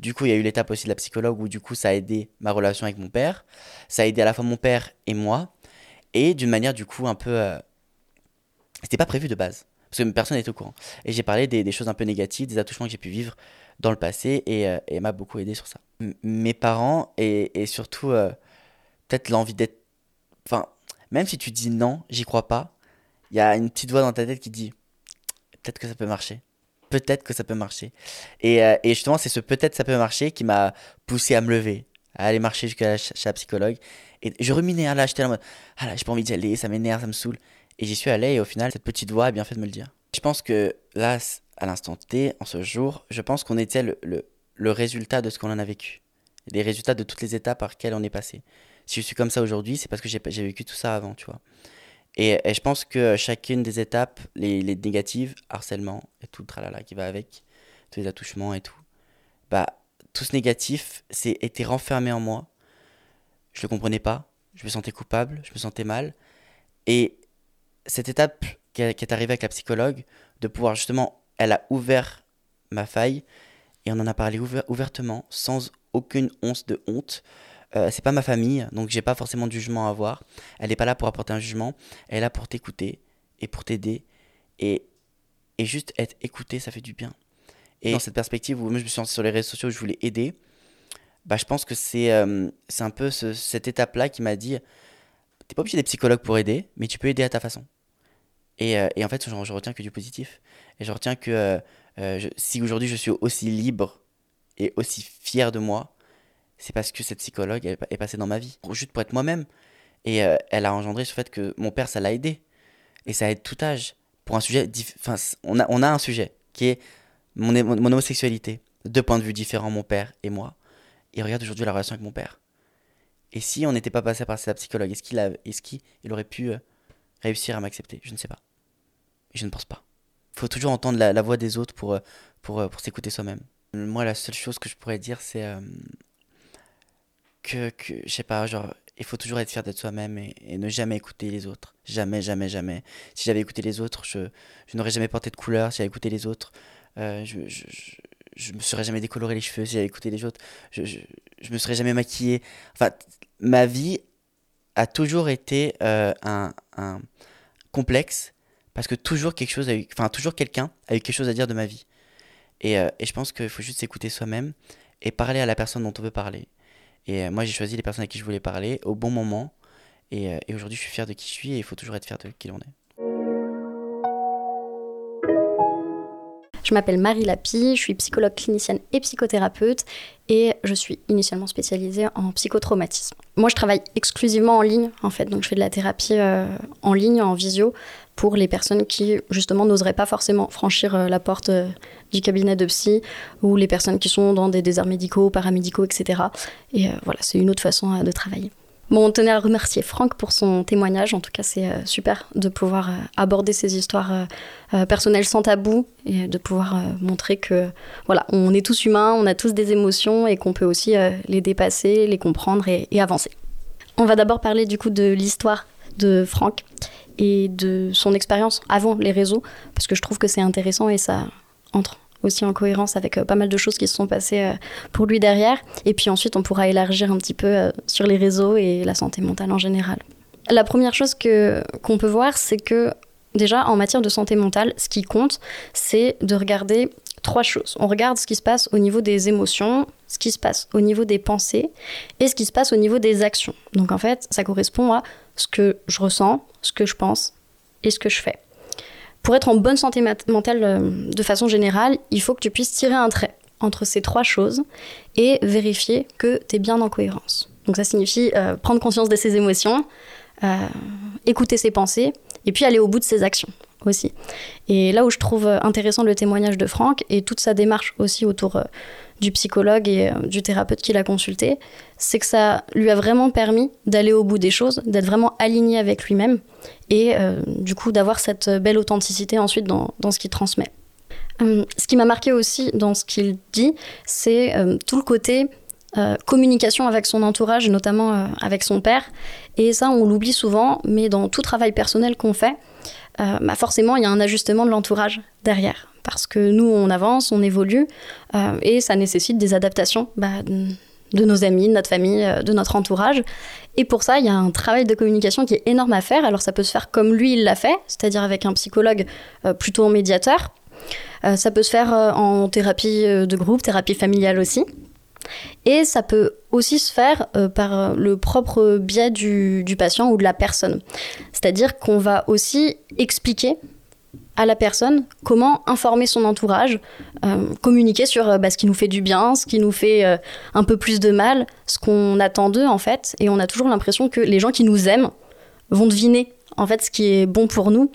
du coup, il y a eu l'étape aussi de la psychologue où du coup, ça a aidé ma relation avec mon père. Ça a aidé à la fois mon père et moi. Et d'une manière, du coup, un peu. Euh, c'était pas prévu de base. Parce que personne n'était au courant. Et j'ai parlé des, choses un peu négatives, des attouchements que j'ai pu vivre dans le passé, et, euh, m'a beaucoup aidé sur ça. mes parents, et, surtout, euh, peut-être l'envie d'être. Enfin, même si tu dis non, j'y crois pas, il y a une petite voix dans ta tête qui dit peut-être que ça peut marcher. Peut-être que ça peut marcher. Et, et justement, c'est ce peut-être ça peut marcher qui m'a poussé à me lever, à aller marcher jusqu'à la psychologue et je ruminais, hein, là, j'étais en mode, ah là, j'ai pas envie d'y aller, ça m'énerve, ça me saoule. Et j'y suis allé, et au final, cette petite voix a bien fait de me le dire. Je pense que là, à l'instant T, en ce jour, je pense qu'on était le, le, résultat de ce qu'on en a vécu. Des résultats de toutes les étapes par lesquelles on est passé. Si je suis comme ça aujourd'hui, c'est parce que j'ai vécu tout ça avant, tu vois. Et, je pense que chacune des étapes, les, les négatives, harcèlement et tout tralala qui va avec, tous les attouchements et tout, bah, tout ce négatif c'est été renfermé en moi. Je le comprenais pas, je me sentais coupable, je me sentais mal. Et cette étape qui est arrivée avec la psychologue, de pouvoir justement, elle a ouvert ma faille et on en a parlé ouvertement, sans aucune once de honte. Euh, c'est pas ma famille, donc j'ai pas forcément de jugement à avoir. Elle est pas là pour apporter un jugement, elle est là pour t'écouter et pour t'aider. Et, et juste être écouté, ça fait du bien. Et dans cette perspective où moi je me suis lancé sur les réseaux sociaux, où je voulais aider, bah, je pense que c'est euh, un peu cette étape-là qui m'a dit t'es pas obligé d'être psychologue pour aider, mais tu peux aider à ta façon. Et, euh, et en fait, je, retiens que du positif. Et je retiens que euh, si aujourd'hui je suis aussi libre et aussi fier de moi, c'est parce que cette psychologue est passée dans ma vie, juste pour être moi-même. Et elle a engendré ce fait que mon père, ça l'a aidé. Et ça aide tout âge. Pour un sujet. On a, un sujet qui est mon, homosexualité. Deux points de vue différents, mon père et moi. Et regarde aujourd'hui la relation avec mon père. Et si on n'était pas passé par sa psychologue, est-ce qu'il aurait pu euh, réussir à m'accepter? Je ne sais pas. Je ne pense pas. Il faut toujours entendre la, voix des autres pour, euh, pour, euh, pour s'écouter soi-même. Moi, la seule chose que je pourrais dire, c'est que, que, je sais pas, genre, il faut toujours être fier d'être soi-même et, ne jamais écouter les autres. Jamais, jamais, jamais. Si j'avais écouté les autres, je, je n'aurais jamais porté de couleur. Si j'avais écouté les autres, je, je, je me serais jamais décoloré les cheveux si j'avais écouté les autres. Je, je, je, me serais jamais maquillé. Enfin, ma vie a toujours été euh, un, un, complexe parce que toujours quelque chose a eu, enfin toujours quelqu'un a eu quelque chose à dire de ma vie. Et, euh, je pense qu'il faut juste s'écouter soi-même et parler à la personne dont on veut parler. Et euh, moi, j'ai choisi les personnes à qui je voulais parler au bon moment. Et, et aujourd'hui, je suis fier de qui je suis et il faut toujours être fier de qui l'on est. Je m'appelle Marie Lapi, je suis psychologue clinicienne et psychothérapeute et je suis initialement spécialisée en psychotraumatisme. Moi, je travaille exclusivement en ligne, en fait, donc je fais de la thérapie euh, en ligne, en visio, pour les personnes qui, justement, n'oseraient pas forcément franchir euh, la porte euh, du cabinet de psy ou les personnes qui sont dans des déserts médicaux, paramédicaux, etc. Et voilà, c'est une autre façon de travailler. Bon, on tenait à remercier Franck pour son témoignage. En tout cas, c'est euh, super de pouvoir euh, aborder ces histoires euh, personnelles sans tabou et de pouvoir montrer que voilà, on est tous humains, on a tous des émotions et qu'on peut aussi les dépasser, les comprendre et, et avancer. On va d'abord parler du coup de l'histoire de Franck et de son expérience avant les réseaux parce que je trouve que c'est intéressant et ça entre aussi en cohérence avec euh, pas mal de choses qui se sont passées euh, pour lui derrière. Et puis ensuite, on pourra élargir un petit peu euh, sur les réseaux et la santé mentale en général. La première chose que qu'on peut voir, c'est que déjà en matière de santé mentale, ce qui compte, c'est de regarder trois choses. On regarde ce qui se passe au niveau des émotions, ce qui se passe au niveau des pensées et ce qui se passe au niveau des actions. Donc en fait, ça correspond à ce que je ressens, ce que je pense et ce que je fais. Pour être en bonne santé mentale euh, de façon générale, il faut que tu puisses tirer un trait entre ces trois choses et vérifier que tu es bien en cohérence. Donc ça signifie euh, prendre conscience de ses émotions, euh, écouter ses pensées et puis aller au bout de ses actions aussi. Et là où je trouve intéressant le témoignage de Franck et toute sa démarche aussi autour du psychologue et du thérapeute qui l'a consulté, c'est que ça lui a vraiment permis d'aller au bout des choses, d'être vraiment aligné avec lui-même et euh, du coup d'avoir cette belle authenticité ensuite dans, dans ce qu'il transmet. Hum, ce qui m'a marqué aussi dans ce qu'il dit, c'est euh, tout le côté euh, communication avec son entourage, notamment avec son père. Et ça, on l'oublie souvent, mais dans tout travail personnel qu'on fait, bah forcément, il y a un ajustement de l'entourage derrière. Parce que nous, on avance, on évolue, et ça nécessite des adaptations bah, de nos amis, de notre famille, euh, de notre entourage. Et pour ça, il y a un travail de communication qui est énorme à faire. Alors ça peut se faire comme lui, il l'a fait, c'est-à-dire avec un psychologue euh, plutôt en médiateur. Euh, ça peut se faire en thérapie de groupe, thérapie familiale aussi. Et ça peut aussi se faire par le propre biais du, patient ou de la personne. C'est-à-dire qu'on va aussi expliquer à la personne comment informer son entourage, euh, communiquer sur euh, bah, ce qui nous fait du bien, ce qui nous fait euh, un peu plus de mal, ce qu'on attend d'eux en fait. Et on a toujours l'impression que les gens qui nous aiment vont deviner en fait ce qui est bon pour nous.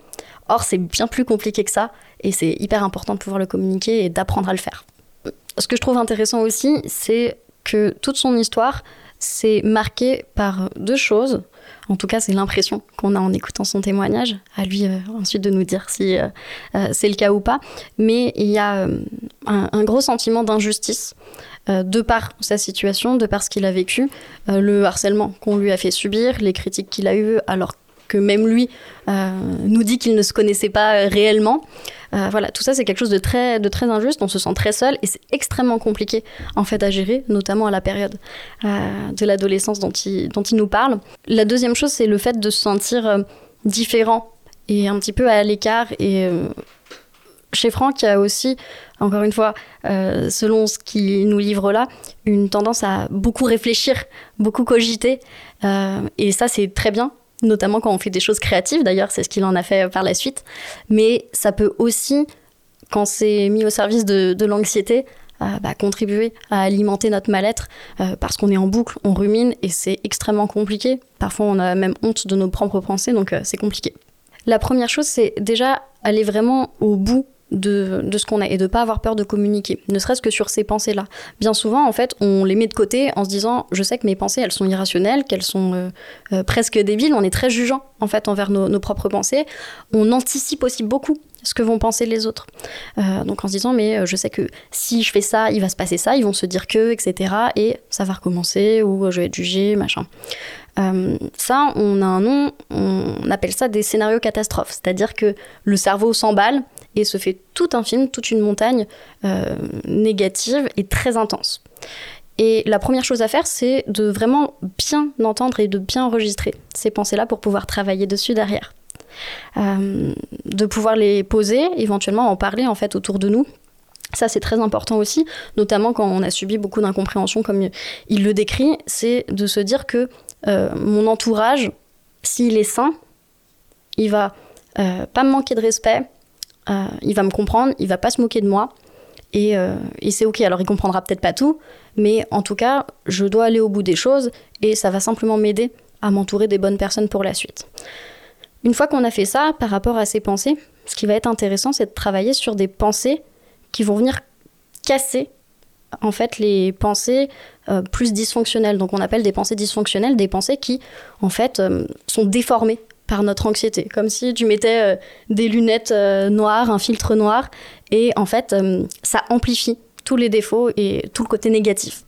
Or, c'est bien plus compliqué que ça et c'est hyper important de pouvoir le communiquer et d'apprendre à le faire. Ce que je trouve intéressant aussi, c'est que toute son histoire s'est marquée par deux choses. En tout cas, c'est l'impression qu'on a en écoutant son témoignage. À lui euh, ensuite de nous dire si euh, euh, c'est le cas ou pas. Mais il y a un, un, gros sentiment d'injustice de par sa situation, de par ce qu'il a vécu, le harcèlement qu'on lui a fait subir, les critiques qu'il a eues alors que même lui euh, nous dit qu'il ne se connaissait pas euh, réellement. Euh, voilà, tout ça c'est quelque chose de très, de très injuste, on se sent très seul et c'est extrêmement compliqué en fait à gérer, notamment à la période de l'adolescence dont il, dont il nous parle. La deuxième chose c'est le fait de se sentir différent et un petit peu à l'écart et chez Franck, il y a aussi, encore une fois, selon ce qu'il nous livre là, une tendance à beaucoup réfléchir, beaucoup cogiter. et ça, c'est très bien notamment quand on fait des choses créatives, d'ailleurs c'est ce qu'il en a fait par la suite, mais ça peut aussi, quand c'est mis au service de, l'anxiété, euh, bah, contribuer à alimenter notre mal-être euh, parce qu'on est en boucle, on rumine et c'est extrêmement compliqué. Parfois on a même honte de nos propres pensées, donc euh, c'est compliqué. La première chose, c'est déjà aller vraiment au bout de, ce qu'on a et de pas avoir peur de communiquer, ne serait-ce que sur ces pensées-là. Bien souvent, en fait, on les met de côté en se disant je sais que mes pensées, elles sont irrationnelles, qu'elles sont euh, euh, presque débiles. On est très jugeant, en fait, envers nos, nos, propres pensées. On anticipe aussi beaucoup ce que vont penser les autres. Euh, donc en se disant mais je sais que si je fais ça, il va se passer ça, ils vont se dire que, etc. Et ça va recommencer ou je vais être jugé, machin. ça, on a un nom, on appelle ça des scénarios catastrophes. C'est-à-dire que le cerveau s'emballe et se fait tout un film, toute une montagne euh, négative et très intense. Et la première chose à faire, c'est de vraiment bien entendre et de bien enregistrer ces pensées-là pour pouvoir travailler dessus derrière. Euh, de pouvoir les poser, éventuellement en parler en fait autour de nous. Ça, c'est très important aussi, notamment quand on a subi beaucoup d'incompréhension, comme il le décrit, c'est de se dire que euh, mon entourage, s'il est sain, il va pas me manquer de respect, euh, il va me comprendre, il va pas se moquer de moi. Et, euh, et c'est ok. Alors il comprendra peut-être pas tout, mais en tout cas, je dois aller au bout des choses et ça va simplement m'aider à m'entourer des bonnes personnes pour la suite. Une fois qu'on a fait ça, par rapport à ces pensées, ce qui va être intéressant, c'est de travailler sur des pensées qui vont venir casser en fait les pensées euh, plus dysfonctionnelles. Donc on appelle des pensées dysfonctionnelles des pensées qui en fait sont déformées par notre anxiété, comme si tu mettais euh, des lunettes euh, noires, un filtre noir, et en fait, euh, ça amplifie tous les défauts et tout le côté négatif.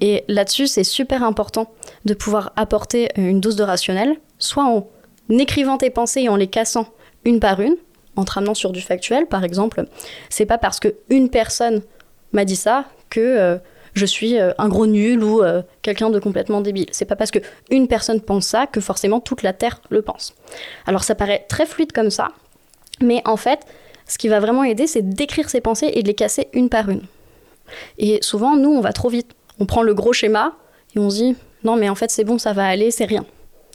Et là-dessus, c'est super important de pouvoir apporter une dose de rationnel, soit en écrivant tes pensées et en les cassant une par une, en te ramenant sur du factuel, par exemple. C'est pas parce que une personne m'a dit ça que je suis euh, un gros nul ou euh, quelqu'un de complètement débile. C'est pas parce que une personne pense ça que forcément toute la Terre le pense. Alors ça paraît très fluide comme ça, mais en fait, ce qui va vraiment aider, c'est d'écrire ses pensées et de les casser une par une. Et souvent, nous, on va trop vite. On prend le gros schéma et on se dit non, mais en fait, c'est bon, ça va aller, c'est rien.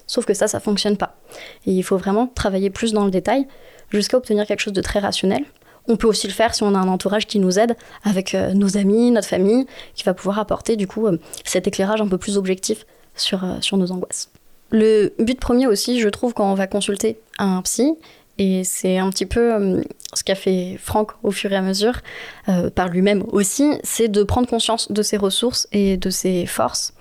Sauf que ça, ça fonctionne pas. Et il faut vraiment travailler plus dans le détail jusqu'à obtenir quelque chose de très rationnel. On peut aussi le faire si on a un entourage qui nous aide avec euh, nos amis, notre famille, qui va pouvoir apporter du coup euh, cet éclairage un peu plus objectif sur, euh, sur nos angoisses. Le but premier aussi, je trouve, quand on va consulter un psy, et c'est un petit peu ce qu'a fait Franck au fur et à mesure, par lui-même aussi, c'est de prendre conscience de ses ressources et de ses forces.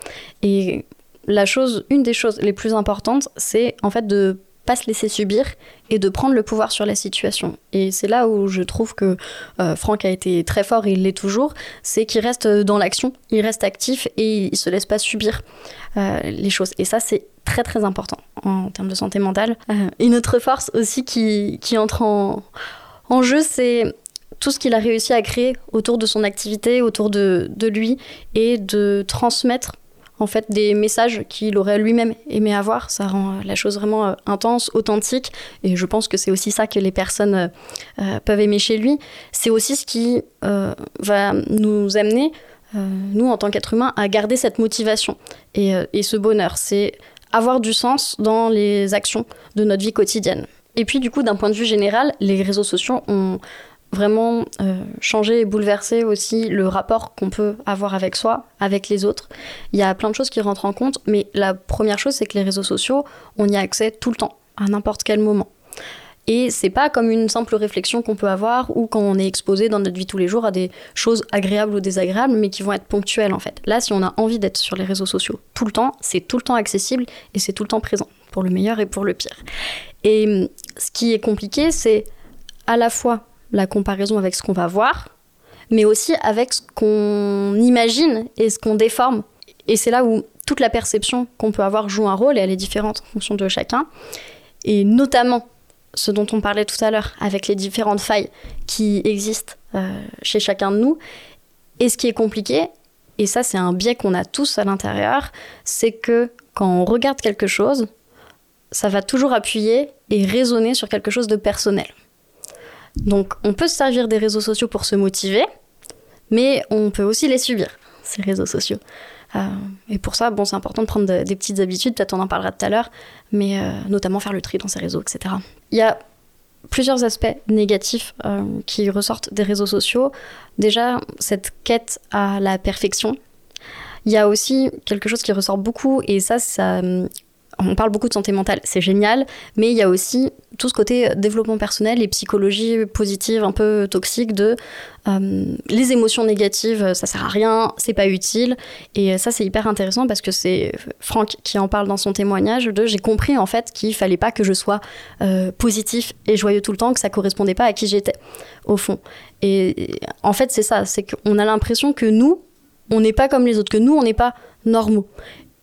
Et la chose, une des choses les plus importantes, c'est en fait de pas se laisser subir et de prendre le pouvoir sur la situation. Et c'est là où je trouve que euh, Franck a été très fort et il l'est toujours, c'est qu'il reste dans l'action, il reste actif et il se laisse pas subir euh, les choses. Et ça, c'est très très important en termes de santé mentale. Euh, une autre force aussi qui, qui entre en, en jeu, c'est tout ce qu'il a réussi à créer autour de son activité, autour de, de lui, et de transmettre en fait des messages qu'il aurait lui-même aimé avoir. Ça rend euh, la chose vraiment euh, intense, authentique, et je pense que c'est aussi ça que les personnes euh, peuvent aimer chez lui. C'est aussi ce qui va nous amener, nous en tant qu'êtres humains, à garder cette motivation et, et ce bonheur. C'est avoir du sens dans les actions de notre vie quotidienne. Et puis du coup, d'un point de vue général, les réseaux sociaux ont vraiment euh, changer et bouleverser aussi le rapport qu'on peut avoir avec soi, avec les autres. Il y a plein de choses qui rentrent en compte, mais la première chose, c'est que les réseaux sociaux, on y a accès tout le temps, à n'importe quel moment. Et c'est pas comme une simple réflexion qu'on peut avoir ou quand on est exposé dans notre vie tous les jours à des choses agréables ou désagréables, mais qui vont être ponctuelles en fait. Là, si on a envie d'être sur les réseaux sociaux tout le temps, c'est tout le temps accessible et c'est tout le temps présent, pour le meilleur et pour le pire. Et ce qui est compliqué, c'est à la fois la comparaison avec ce qu'on va voir, mais aussi avec ce qu'on imagine et ce qu'on déforme. Et c'est là où toute la perception qu'on peut avoir joue un rôle et elle est différente en fonction de chacun. Et notamment ce dont on parlait tout à l'heure, avec les différentes failles qui existent euh, chez chacun de nous. Et ce qui est compliqué, et ça c'est un biais qu'on a tous à l'intérieur, c'est que quand on regarde quelque chose, ça va toujours appuyer et résonner sur quelque chose de personnel. Donc on peut se servir des réseaux sociaux pour se motiver, mais on peut aussi les subir, ces réseaux sociaux. Euh, et pour ça, bon, c'est important de prendre des petites habitudes, peut-être on en parlera tout à l'heure, mais euh, notamment faire le tri dans ces réseaux, etc. Il y a plusieurs aspects négatifs euh, qui ressortent des réseaux sociaux. Déjà, cette quête à la perfection. Il y a aussi quelque chose qui ressort beaucoup, et ça, ça on parle beaucoup de santé mentale, c'est génial, mais il y a aussi tout ce côté développement personnel et psychologie positive un peu toxique de euh, les émotions négatives, ça sert à rien, c'est pas utile. Et ça, c'est hyper intéressant parce que c'est Franck qui en parle dans son témoignage de j'ai compris en fait qu'il fallait pas que je sois euh, positif et joyeux tout le temps, que ça correspondait pas à qui j'étais au fond. Et en fait, c'est ça, c'est qu'on a l'impression que nous, on n'est pas comme les autres, que nous, on n'est pas normaux.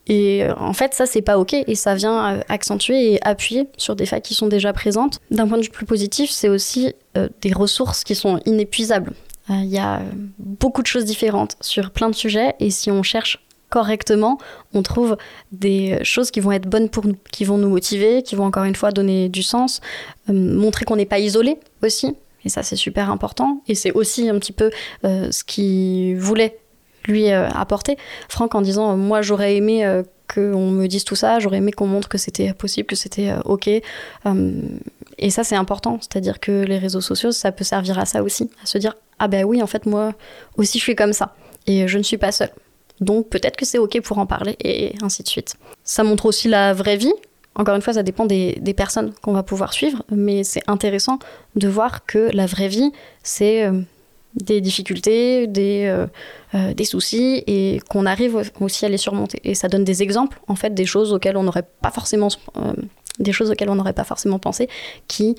Et euh, en fait, ça, c'est pas OK et ça vient euh, accentuer et appuyer sur des failles qui sont déjà présentes. D'un point de vue plus positif, c'est aussi euh, des ressources qui sont inépuisables. Il y a beaucoup de choses différentes sur plein de sujets et si on cherche correctement, on trouve des choses qui vont être bonnes pour nous, qui vont nous motiver, qui vont encore une fois donner du sens, montrer qu'on n'est pas isolé aussi. Et ça, c'est super important. Et c'est aussi un petit peu ce qu'il voulait lui euh, apporter. Franck en disant moi j'aurais aimé euh, qu'on me dise tout ça, j'aurais aimé qu'on montre que c'était possible, que c'était euh, ok. et ça c'est important, c'est-à-dire que les réseaux sociaux ça peut servir à ça aussi, à se dire ah ben oui en fait moi aussi je suis comme ça et je ne suis pas seule. Donc peut-être que c'est ok pour en parler et ainsi de suite. Ça montre aussi la vraie vie. Encore une fois, ça dépend des, des personnes qu'on va pouvoir suivre, mais c'est intéressant de voir que la vraie vie, c'est des difficultés, des, euh, euh, des soucis, et qu'on arrive aussi à les surmonter. Et ça donne des exemples, en fait, des choses auxquelles on n'aurait pas forcément, euh, des choses auxquelles on n'aurait pas forcément pensé, qui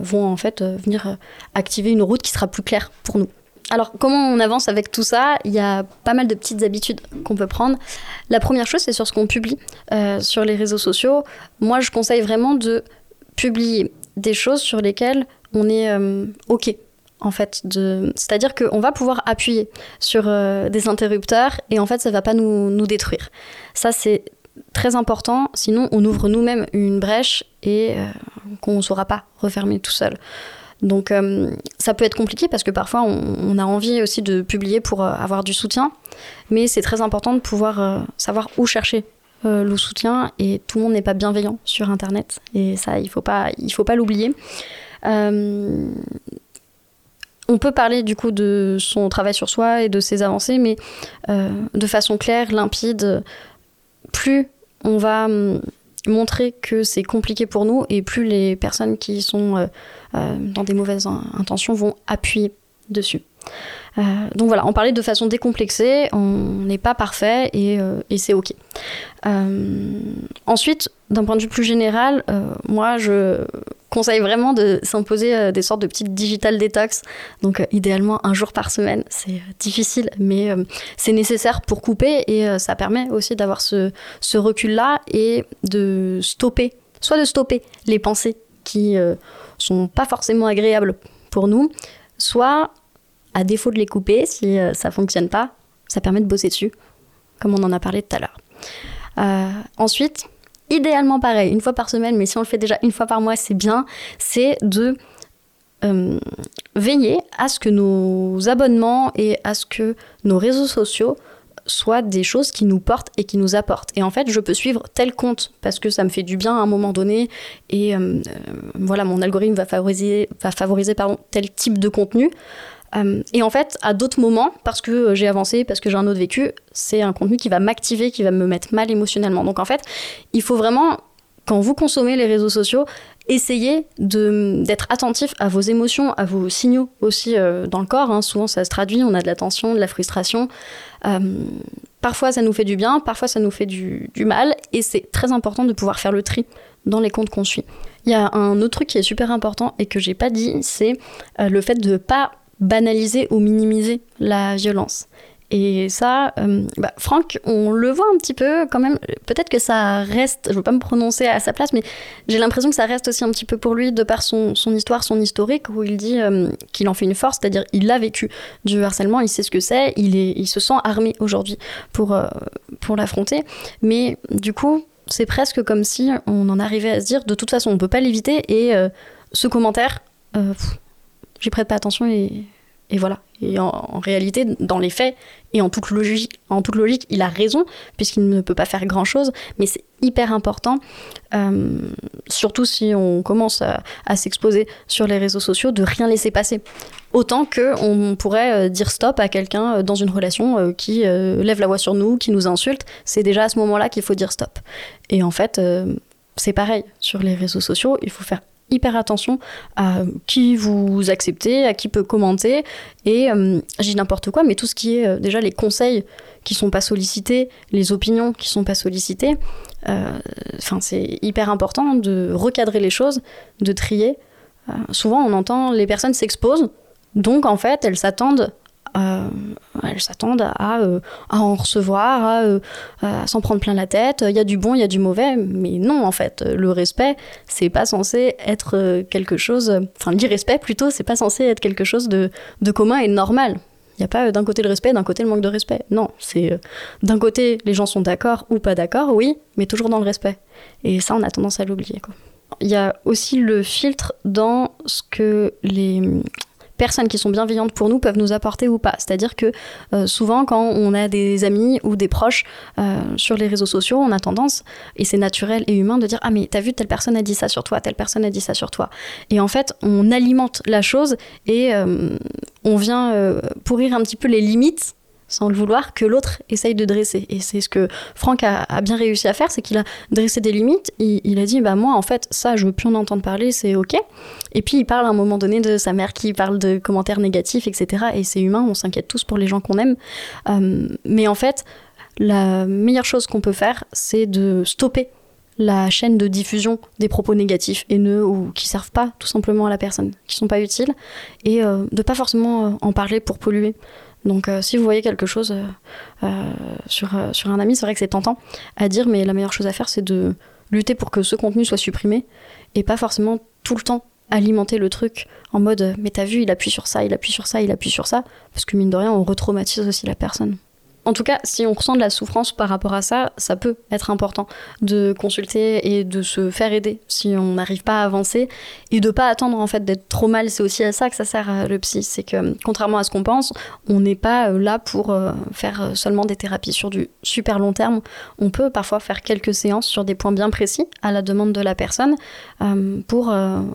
vont en fait venir activer une route qui sera plus claire pour nous. Alors, comment on avance avec tout ça? Il y a pas mal de petites habitudes qu'on peut prendre. La première chose, c'est sur ce qu'on publie sur les réseaux sociaux. Moi, je conseille vraiment de publier des choses sur lesquelles on est OK en fait. C'est-à-dire qu'on va pouvoir appuyer sur euh, des interrupteurs et en fait, ça va pas nous, détruire. Ça, c'est très important, sinon on ouvre nous-mêmes une brèche et euh, qu'on ne saura pas refermer tout seul. Donc euh, ça peut être compliqué parce que parfois on, a envie aussi de publier pour avoir du soutien, mais c'est très important de pouvoir savoir où chercher le soutien et tout le monde n'est pas bienveillant sur Internet et ça il il faut pas l'oublier. On peut parler du coup de son travail sur soi et de ses avancées, mais euh, de façon claire, limpide. Plus on va hum, montrer que c'est compliqué pour nous et plus les personnes qui sont euh, euh, dans des mauvaises intentions vont appuyer dessus. donc voilà, on parlait de façon décomplexée, on n'est pas parfait et, et c'est ok. ensuite, d'un point de vue plus général, moi je conseille vraiment de s'imposer euh, des sortes de petites digital détox. Donc, euh, idéalement, un jour par semaine. C'est euh, difficile, mais c'est nécessaire pour couper et ça permet aussi d'avoir ce, ce recul-là et de stopper, soit de stopper les pensées qui sont pas forcément agréables pour nous, soit à défaut de les couper, si ça fonctionne pas, ça permet de bosser dessus, comme on en a parlé tout à l'heure. ensuite, idéalement pareil, une fois par semaine, mais si on le fait déjà une fois par mois, c'est bien, c'est de euh, veiller à ce que nos abonnements et à ce que nos réseaux sociaux soient des choses qui nous portent et qui nous apportent. Et en fait, je peux suivre tel compte parce que ça me fait du bien à un moment donné et euh, euh, voilà, mon algorithme va favoriser, va favoriser tel type de contenu. Euh, et en fait, à d'autres moments, parce que euh, j'ai avancé, parce que j'ai un autre vécu, c'est un contenu qui va m'activer, qui va me mettre mal émotionnellement. Donc en fait, il faut vraiment, quand vous consommez les réseaux sociaux, essayez d'être attentif à vos émotions, à vos signaux aussi euh, dans le corps. Hein. Souvent, ça se traduit, on a de la tension, de la frustration. Parfois, ça nous fait du bien, parfois, ça nous fait du, mal. Et c'est très important de pouvoir faire le tri dans les comptes qu'on suit. Il y a un autre truc qui est super important et que j'ai pas dit, c'est le fait de pas banaliser ou minimiser la violence. Et ça, euh, bah, Franck, on le voit un petit peu quand même. Peut-être que ça reste, je ne veux pas me prononcer à sa place, mais j'ai l'impression que ça reste aussi un petit peu pour lui de par son, histoire, son historique, où il dit euh, qu'il en fait une force, c'est-à-dire il a vécu du harcèlement, il sait ce que c'est, il, il se sent armé aujourd'hui pour, euh, pour l'affronter. Mais du coup, c'est presque comme si on en arrivait à se dire de toute façon, on ne peut pas l'éviter et ce commentaire, j'y prête pas attention et voilà. Et en, réalité, dans les faits et en toute logique, en toute logique il a raison, puisqu'il ne peut pas faire grand-chose, mais c'est hyper important, euh, surtout si on commence à, s'exposer sur les réseaux sociaux, de rien laisser passer. Autant qu'on pourrait euh, dire stop à quelqu'un euh, dans une relation qui lève la voix sur nous, qui nous insulte, c'est déjà à ce moment-là qu'il faut dire stop. Et en fait, c'est pareil, sur les réseaux sociaux, il faut faire hyper attention à qui vous acceptez, à qui peut commenter. Et euh, j'ai n'importe quoi, mais tout ce qui est euh, déjà les conseils qui sont pas sollicités, les opinions qui sont pas sollicitées, euh, enfin c'est hyper important de recadrer les choses, de trier. souvent on entend les personnes s'exposent, donc en fait elles s'attendent euh, elles s'attendent à, euh, en recevoir, euh, à, s'en prendre plein la tête. Il y a du bon, il y a du mauvais, mais non, en fait, le respect, c'est pas censé être quelque chose. Enfin, l'irrespect plutôt, c'est pas censé être quelque chose de, de commun et normal. Il n'y a pas d'un côté le respect, d'un côté le manque de respect. Non, c'est d'un côté les gens sont d'accord ou pas d'accord, oui, mais toujours dans le respect. Et ça, on a tendance à l'oublier. Il y a aussi le filtre dans ce que les, personnes qui sont bienveillantes pour nous peuvent nous apporter ou pas. C'est-à-dire que euh, souvent, quand on a des amis ou des proches euh, sur les réseaux sociaux, on a tendance, et c'est naturel et humain, de dire Ah, mais t'as vu, telle personne a dit ça sur toi, telle personne a dit ça sur toi. Et en fait, on alimente la chose et euh, on vient pourrir un petit peu les limites sans le vouloir, que l'autre essaye de dresser. Et c'est ce que Franck a, bien réussi à faire, c'est qu'il a dressé des limites. Il, a dit, bah moi, en fait, ça, je veux plus en entendre parler, c'est ok. Et puis il parle à un moment donné de sa mère qui parle de commentaires négatifs, etc. Et c'est humain, on s'inquiète tous pour les gens qu'on aime. Euh, mais en fait, la meilleure chose qu'on peut faire, c'est de stopper la chaîne de diffusion des propos négatifs, haineux ou qui servent pas tout simplement à la personne, qui sont pas utiles, et euh, de pas forcément euh, en parler pour polluer. Donc euh, si vous voyez quelque chose euh, euh, sur, sur un ami, c'est vrai que c'est tentant à dire, mais la meilleure chose à faire, c'est de lutter pour que ce contenu soit supprimé et pas forcément tout le temps alimenter le truc en mode mais t'as vu, il appuie sur ça, il appuie sur ça, il appuie sur ça, parce que mine de rien, on retraumatise aussi la personne en tout cas, si on ressent de la souffrance par rapport à ça, ça peut être important de consulter et de se faire aider si on n'arrive pas à avancer et de pas attendre en fait d'être trop mal. C'est aussi à ça que ça sert euh, le psy. C'est que contrairement à ce qu'on pense, on n'est pas euh, là pour euh, faire seulement des thérapies sur du super long terme. On peut parfois faire quelques séances sur des points bien précis à la demande de la personne pour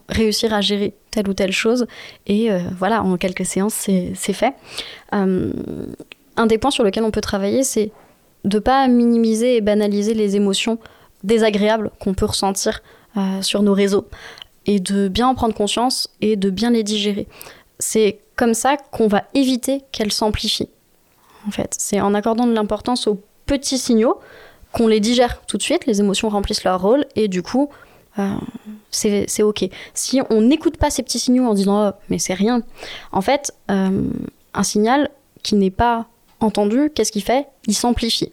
réussir à gérer telle ou telle chose. Et voilà, en quelques séances, c'est fait un des points sur lesquels on peut travailler, c'est de pas minimiser et banaliser les émotions désagréables qu'on peut ressentir euh, sur nos réseaux et de bien en prendre conscience et de bien les digérer. C'est comme ça qu'on va éviter qu'elles s'amplifient. En fait, c'est en accordant de l'importance aux petits signaux qu'on les digère tout de suite, les émotions remplissent leur rôle et du coup, euh, c'est ok. Si on n'écoute pas ces petits signaux en disant oh, mais c'est rien, en fait, euh, un signal qui n'est pas entendu, qu'est-ce qu'il fait? Il s'amplifie.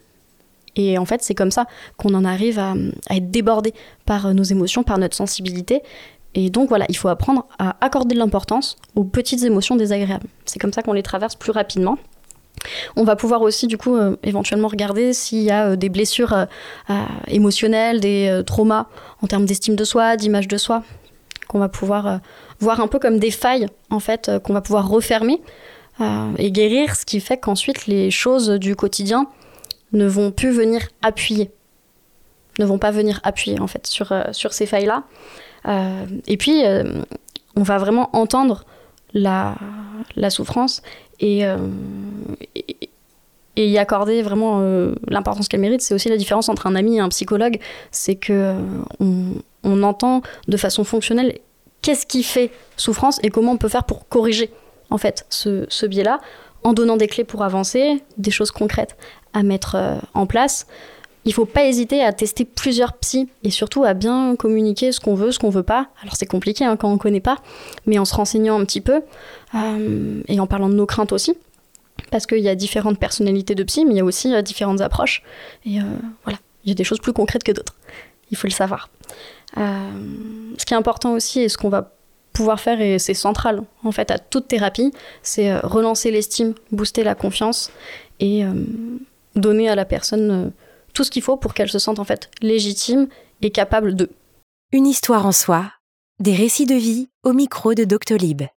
Et en fait, c'est comme ça qu'on en arrive à, être débordé par nos émotions, par notre sensibilité. Et donc voilà, il faut apprendre à accorder de l'importance aux petites émotions désagréables. C'est comme ça qu'on les traverse plus rapidement. On va pouvoir aussi du coup euh, éventuellement regarder s'il y a euh, des blessures euh, émotionnelles, des traumas en termes d'estime de soi, d'image de soi, qu'on va pouvoir voir un peu comme des failles en fait qu'on va pouvoir refermer euh, et guérir, ce qui fait qu'ensuite les choses du quotidien ne vont plus venir appuyer, ne vont pas venir appuyer en fait sur, euh, sur ces failles-là. Euh, et puis, on va vraiment entendre la, la souffrance et, et, y accorder vraiment l'importance qu'elle mérite. C'est aussi la différence entre un ami et un psychologue, c'est que on, on entend de façon fonctionnelle qu'est-ce qui fait souffrance et comment on peut faire pour corriger en fait ce, biais-là en donnant des clés pour avancer, des choses concrètes à mettre euh, en place. Il faut pas hésiter à tester plusieurs psys et surtout à bien communiquer ce qu'on veut, ce qu'on veut pas. Alors c'est compliqué hein, quand on connaît pas, mais en se renseignant un petit peu euh, et en parlant de nos craintes aussi, parce qu'il y a différentes personnalités de psy, mais il y a aussi euh, différentes approches. Et voilà, il y a des choses plus concrètes que d'autres. Il faut le savoir. ce qui est important aussi et ce qu'on va faire, et c'est central en fait à toute thérapie, c'est euh, relancer l'estime, booster la confiance et euh, donner à la personne euh, tout ce qu'il faut pour qu'elle se sente en fait légitime et capable de. Une histoire en soi, des récits de vie au micro de Doctolib.